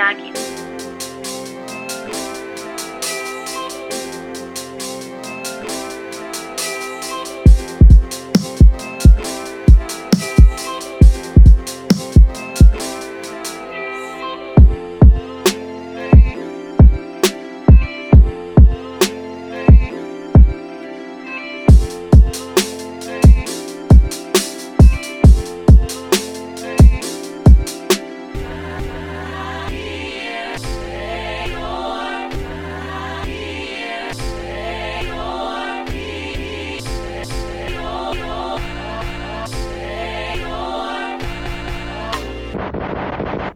Miyagi.